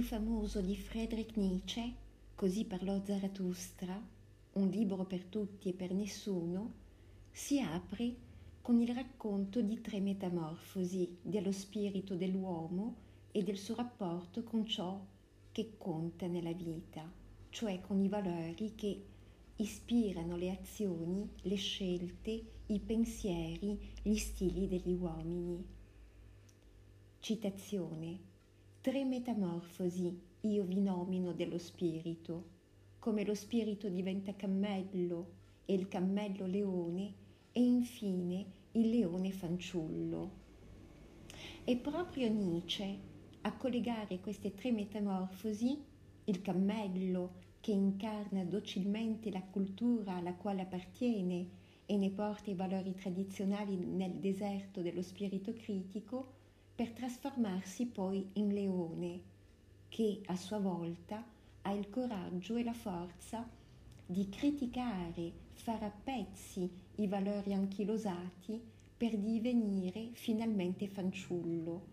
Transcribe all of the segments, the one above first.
più famoso di Friedrich Nietzsche, Così parlò Zarathustra, un libro per tutti e per nessuno, si apre con il racconto di tre metamorfosi dello spirito dell'uomo e del suo rapporto con ciò che conta nella vita, cioè con i valori che ispirano le azioni, le scelte, i pensieri, gli stili degli uomini. Citazione. Tre metamorfosi io vi nomino dello spirito, come lo spirito diventa cammello e il cammello leone e infine il leone fanciullo. E proprio Nietzsche, a collegare queste tre metamorfosi, il cammello che incarna docilmente la cultura alla quale appartiene e ne porta i valori tradizionali nel deserto dello spirito critico, per trasformarsi poi in leone, che a sua volta ha il coraggio e la forza di criticare, fare a pezzi i valori anchilosati per divenire finalmente fanciullo,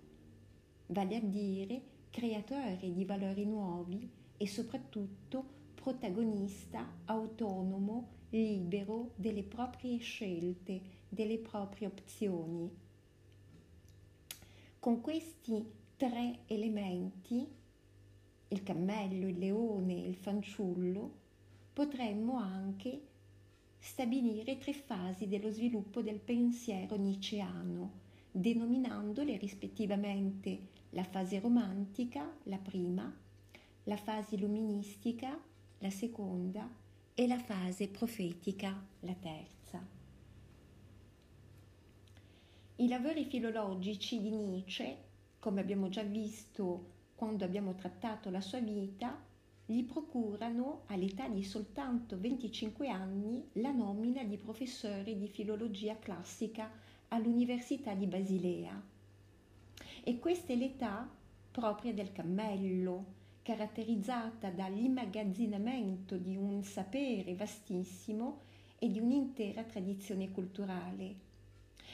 vale a dire creatore di valori nuovi e soprattutto protagonista autonomo, libero delle proprie scelte, delle proprie opzioni. Con questi tre elementi, il cammello, il leone, il fanciullo, potremmo anche stabilire tre fasi dello sviluppo del pensiero nietzscheano, denominandole rispettivamente la fase romantica, la prima, la fase illuministica, la seconda e la fase profetica, la terza. I lavori filologici di Nietzsche, come abbiamo già visto quando abbiamo trattato la sua vita, gli procurano all'età di soltanto 25 anni la nomina di professore di filologia classica all'Università di Basilea. E questa è l'età propria del cammello, caratterizzata dall'immagazzinamento di un sapere vastissimo e di un'intera tradizione culturale.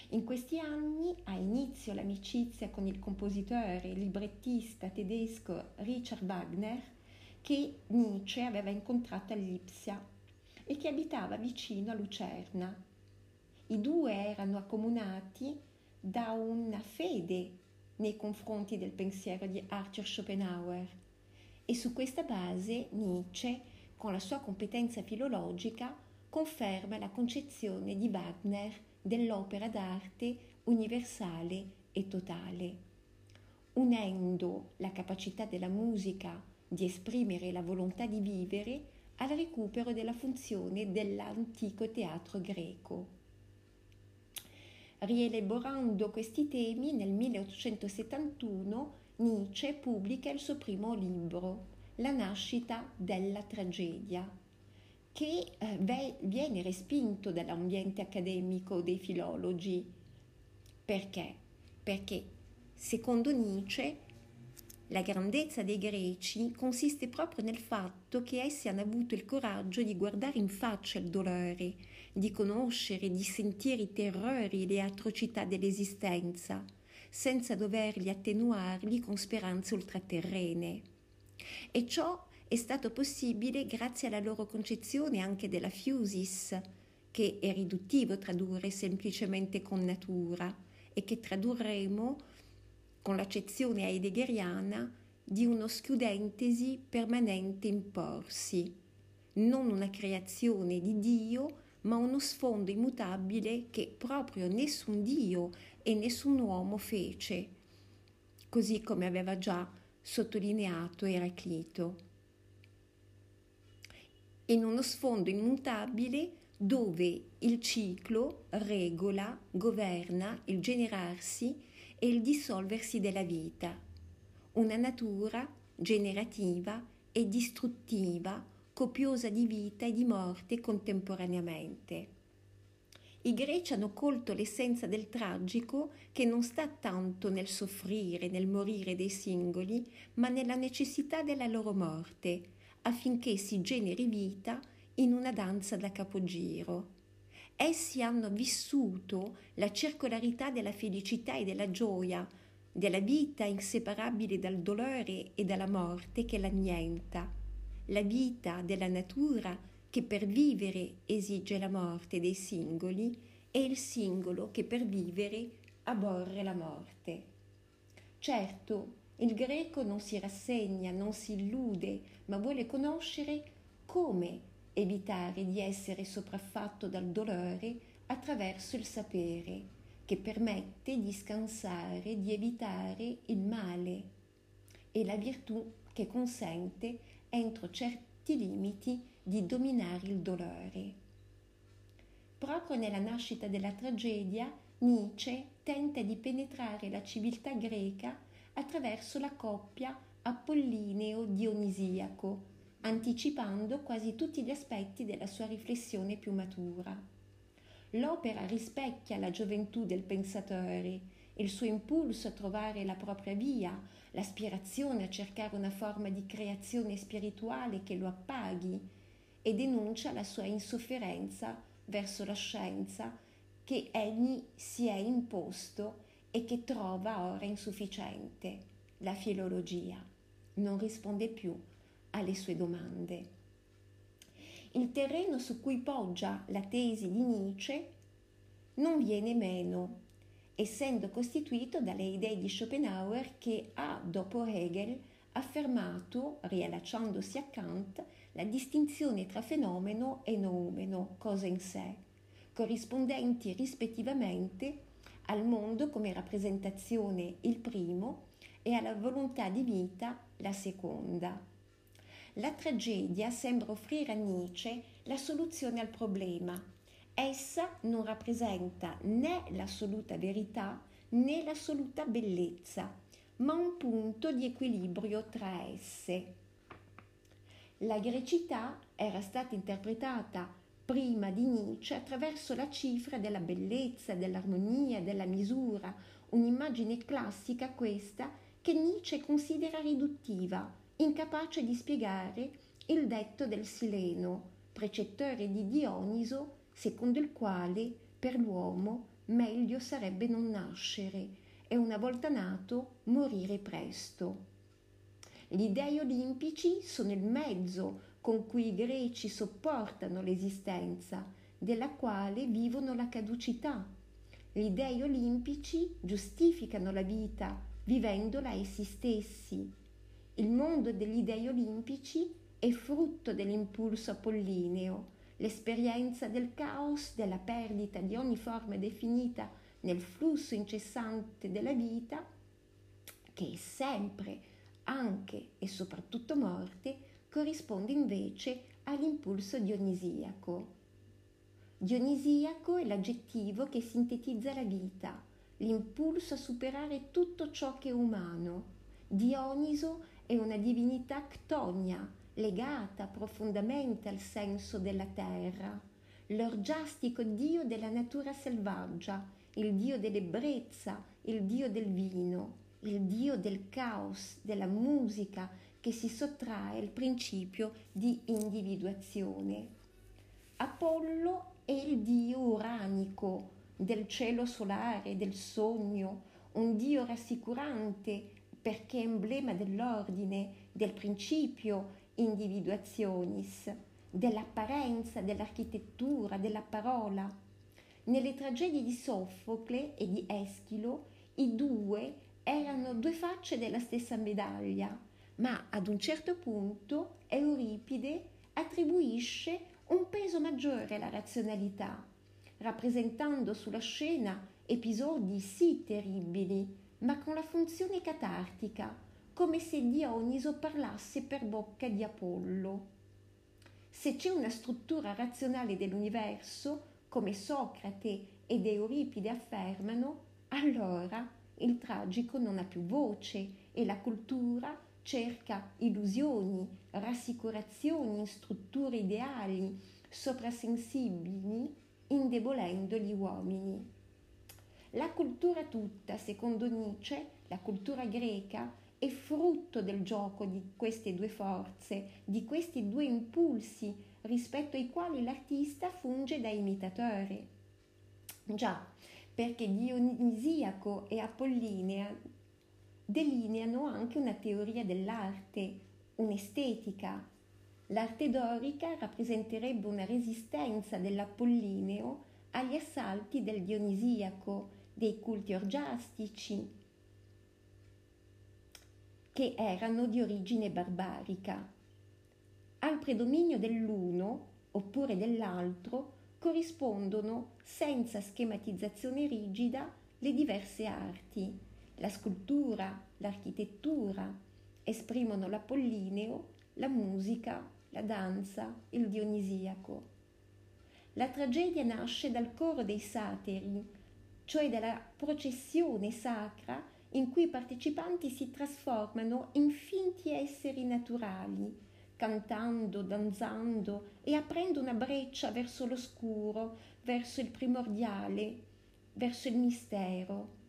In questi anni ha inizio l'amicizia con il compositore e librettista tedesco Richard Wagner che Nietzsche aveva incontrato a Lipsia e che abitava vicino a Lucerna. I due erano accomunati da una fede nei confronti del pensiero di Arthur Schopenhauer e su questa base Nietzsche, con la sua competenza filologica, conferma la concezione di Wagner dell'opera d'arte universale e totale, unendo la capacità della musica di esprimere la volontà di vivere al recupero della funzione dell'antico teatro greco. Rielaborando questi temi nel 1871 Nietzsche pubblica il suo primo libro, La nascita della tragedia, che eh, viene respinto dall'ambiente accademico dei filologi. Perché? Perché secondo Nietzsche la grandezza dei greci consiste proprio nel fatto che essi hanno avuto il coraggio di guardare in faccia il dolore, di conoscere, di sentire i terrori e le atrocità dell'esistenza senza doverli attenuarli con speranze ultraterrene. E ciò è stato possibile grazie alla loro concezione anche della fusis, che è riduttivo tradurre semplicemente con natura e che tradurremo con l'accezione heideggeriana di uno schiudentesi permanente imporsi, non una creazione di Dio, ma uno sfondo immutabile che proprio nessun Dio e nessun uomo fece, così come aveva già sottolineato Eraclito. In uno sfondo immutabile dove il ciclo regola, governa il generarsi e il dissolversi della vita, una natura generativa e distruttiva copiosa di vita e di morte contemporaneamente. I greci hanno colto l'essenza del tragico che non sta tanto nel soffrire, nel morire dei singoli, ma nella necessità della loro morte, affinché si generi vita in una danza da capogiro. Essi hanno vissuto la circolarità della felicità e della gioia, della vita inseparabile dal dolore e dalla morte che l'annienta, la vita della natura che per vivere esige la morte dei singoli e il singolo che per vivere aborre la morte. Certo, il greco non si rassegna, non si illude, ma vuole conoscere come evitare di essere sopraffatto dal dolore attraverso il sapere, che permette di scansare, di evitare il male, e la virtù che consente, entro certi limiti, di dominare il dolore. Proprio nella nascita della tragedia, Nietzsche tenta di penetrare la civiltà greca attraverso la coppia apollineo-dionisiaco, anticipando quasi tutti gli aspetti della sua riflessione più matura. L'opera rispecchia la gioventù del pensatore, il suo impulso a trovare la propria via, l'aspirazione a cercare una forma di creazione spirituale che lo appaghi e denuncia la sua insofferenza verso la scienza che egli si è imposto e che trova ora insufficiente. La filologia non risponde più alle sue domande. Il terreno su cui poggia la tesi di Nietzsche non viene meno, essendo costituito dalle idee di Schopenhauer che ha, dopo Hegel, affermato, riallacciandosi a Kant, la distinzione tra fenomeno e noumeno, cosa in sé, corrispondenti rispettivamente al mondo come rappresentazione il primo e alla volontà di vita la seconda. La tragedia sembra offrire a Nietzsche la soluzione al problema. Essa non rappresenta né l'assoluta verità né l'assoluta bellezza, ma un punto di equilibrio tra esse. La grecità era stata interpretata prima di Nietzsche attraverso la cifra della bellezza, dell'armonia, della misura, un'immagine classica questa che Nietzsche considera riduttiva incapace di spiegare il detto del Sileno, precettore di Dioniso, secondo il quale per l'uomo meglio sarebbe non nascere e una volta nato morire presto. Gli dei olimpici sono il mezzo con cui i greci sopportano l'esistenza, della quale vivono la caducità. Gli dei olimpici giustificano la vita, vivendola essi stessi, il mondo degli dei olimpici è frutto dell'impulso apollineo, l'esperienza del caos, della perdita di ogni forma definita nel flusso incessante della vita, che è sempre, anche e soprattutto morte, corrisponde invece all'impulso dionisiaco. Dionisiaco è l'aggettivo che sintetizza la vita, l'impulso a superare tutto ciò che è umano. Dioniso è una divinità ctonia, legata profondamente al senso della terra, l'orgiastico dio della natura selvaggia, il dio dell'ebbrezza, il dio del vino, il dio del caos, della musica che si sottrae al principio di individuazione. Apollo è il dio uranico del cielo solare, del sogno, un dio rassicurante perché è emblema dell'ordine, del principio individuationis, dell'apparenza, dell'architettura, della parola. Nelle tragedie di Soffocle e di Eschilo i due erano due facce della stessa medaglia, ma ad un certo punto Euripide attribuisce un peso maggiore alla razionalità, rappresentando sulla scena episodi sì terribili ma con la funzione catartica, come se Dioniso parlasse per bocca di Apollo. Se c'è una struttura razionale dell'universo, come Socrate ed Euripide affermano, allora il tragico non ha più voce e la cultura cerca illusioni, rassicurazioni in strutture ideali, soprasensibili, indebolendo gli uomini. La cultura tutta, secondo Nietzsche, la cultura greca, è frutto del gioco di queste due forze, di questi due impulsi rispetto ai quali l'artista funge da imitatore. Già, perché Dionisiaco e Apollinea delineano anche una teoria dell'arte, un'estetica. L'arte dorica rappresenterebbe una resistenza dell'Apollineo agli assalti del Dionisiaco, dei culti orgiastici, che erano di origine barbarica. Al predominio dell'uno oppure dell'altro corrispondono, senza schematizzazione rigida, le diverse arti. La scultura, l'architettura esprimono l'Apollineo, la musica, la danza, il Dionisiaco. La tragedia nasce dal coro dei satiri, cioè dalla processione sacra in cui i partecipanti si trasformano in finti esseri naturali, cantando, danzando e aprendo una breccia verso l'oscuro, verso il primordiale, verso il mistero.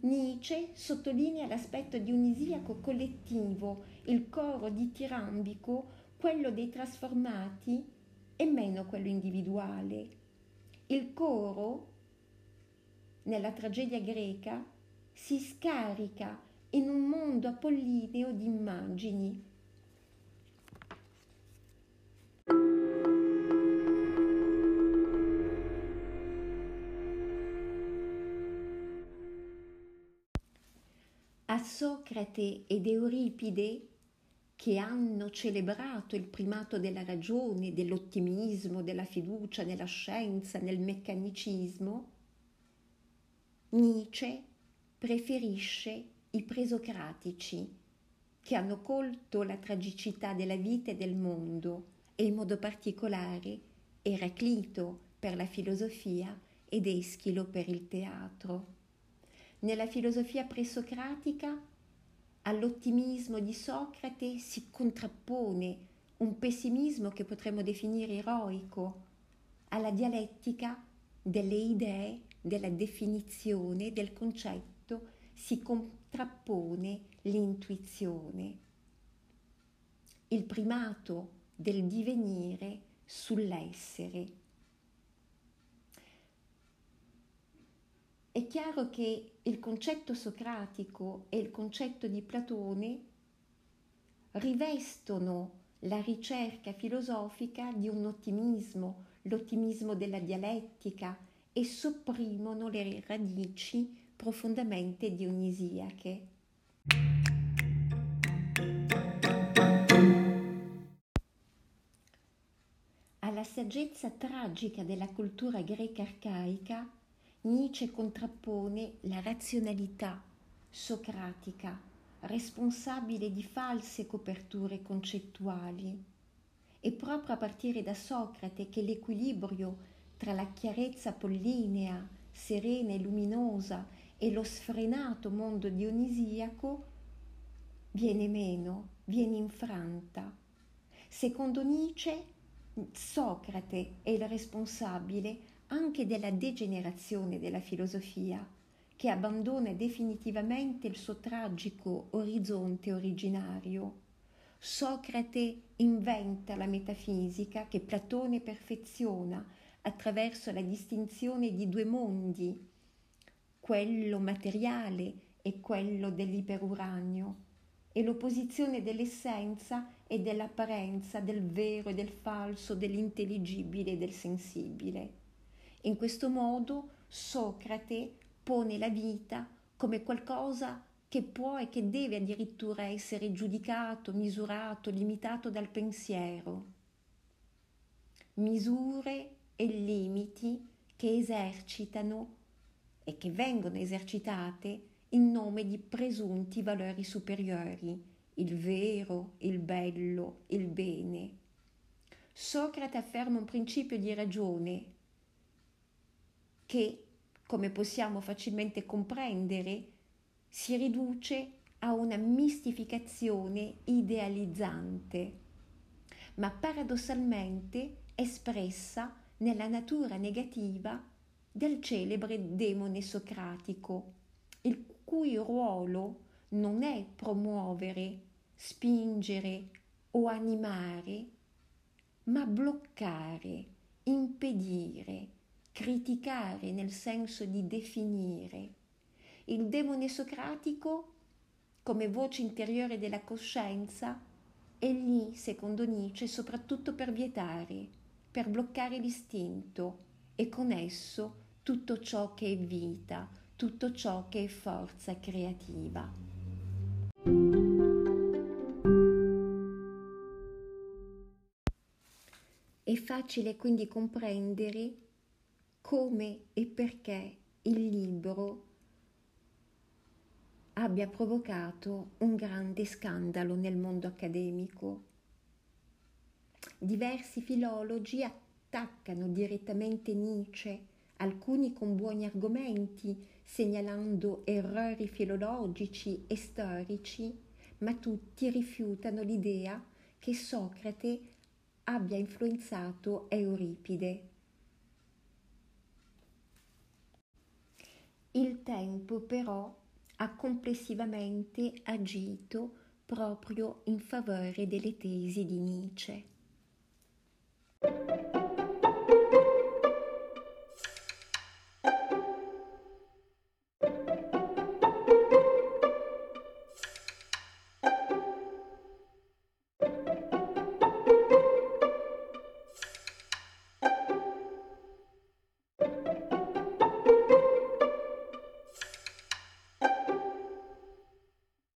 Nietzsche sottolinea l'aspetto dionisiaco collettivo, il coro ditirambico, quello dei trasformati e meno quello individuale. Il coro, nella tragedia greca, si scarica in un mondo apollineo di immagini, Socrate ed Euripide, che hanno celebrato il primato della ragione, dell'ottimismo, della fiducia nella scienza, nel meccanicismo, Nietzsche preferisce i presocratici, che hanno colto la tragicità della vita e del mondo, e in modo particolare Eraclito per la filosofia ed Eschilo per il teatro. Nella filosofia presocratica all'ottimismo di Socrate si contrappone un pessimismo che potremmo definire eroico, alla dialettica delle idee, della definizione, del concetto, si contrappone l'intuizione. Il primato del divenire sull'essere È chiaro che il concetto socratico e il concetto di Platone rivestono la ricerca filosofica di un ottimismo, l'ottimismo della dialettica e sopprimono le radici profondamente dionisiache. Alla saggezza tragica della cultura greca arcaica Nietzsche contrappone la razionalità socratica, responsabile di false coperture concettuali. È proprio a partire da Socrate che l'equilibrio tra la chiarezza apollinea, serena e luminosa, e lo sfrenato mondo dionisiaco viene meno, viene infranta. Secondo Nietzsche, Socrate è il responsabile anche della degenerazione della filosofia, che abbandona definitivamente il suo tragico orizzonte originario. Socrate inventa la metafisica che Platone perfeziona attraverso la distinzione di due mondi, quello materiale e quello dell'iperuranio, e l'opposizione dell'essenza e dell'apparenza, del vero e del falso, dell'intelligibile e del sensibile. In questo modo Socrate pone la vita come qualcosa che può e che deve addirittura essere giudicato, misurato, limitato dal pensiero. Misure e limiti che esercitano e che vengono esercitate in nome di presunti valori superiori, il vero, il bello, il bene. Socrate afferma un principio di ragione che, come possiamo facilmente comprendere, si riduce a una mistificazione idealizzante, ma paradossalmente espressa nella natura negativa del celebre demone socratico, il cui ruolo non è promuovere, spingere o animare, ma bloccare, impedire, criticare nel senso di definire. Il demone socratico come voce interiore della coscienza, è lì, secondo Nietzsche, soprattutto per vietare, per bloccare l'istinto e con esso tutto ciò che è vita, tutto ciò che è forza creativa. È facile quindi comprendere come e perché il libro abbia provocato un grande scandalo nel mondo accademico. Diversi filologi attaccano direttamente Nietzsche, alcuni con buoni argomenti, segnalando errori filologici e storici, ma tutti rifiutano l'idea che Socrate abbia influenzato Euripide. Il tempo però ha complessivamente agito proprio in favore delle tesi di Nietzsche.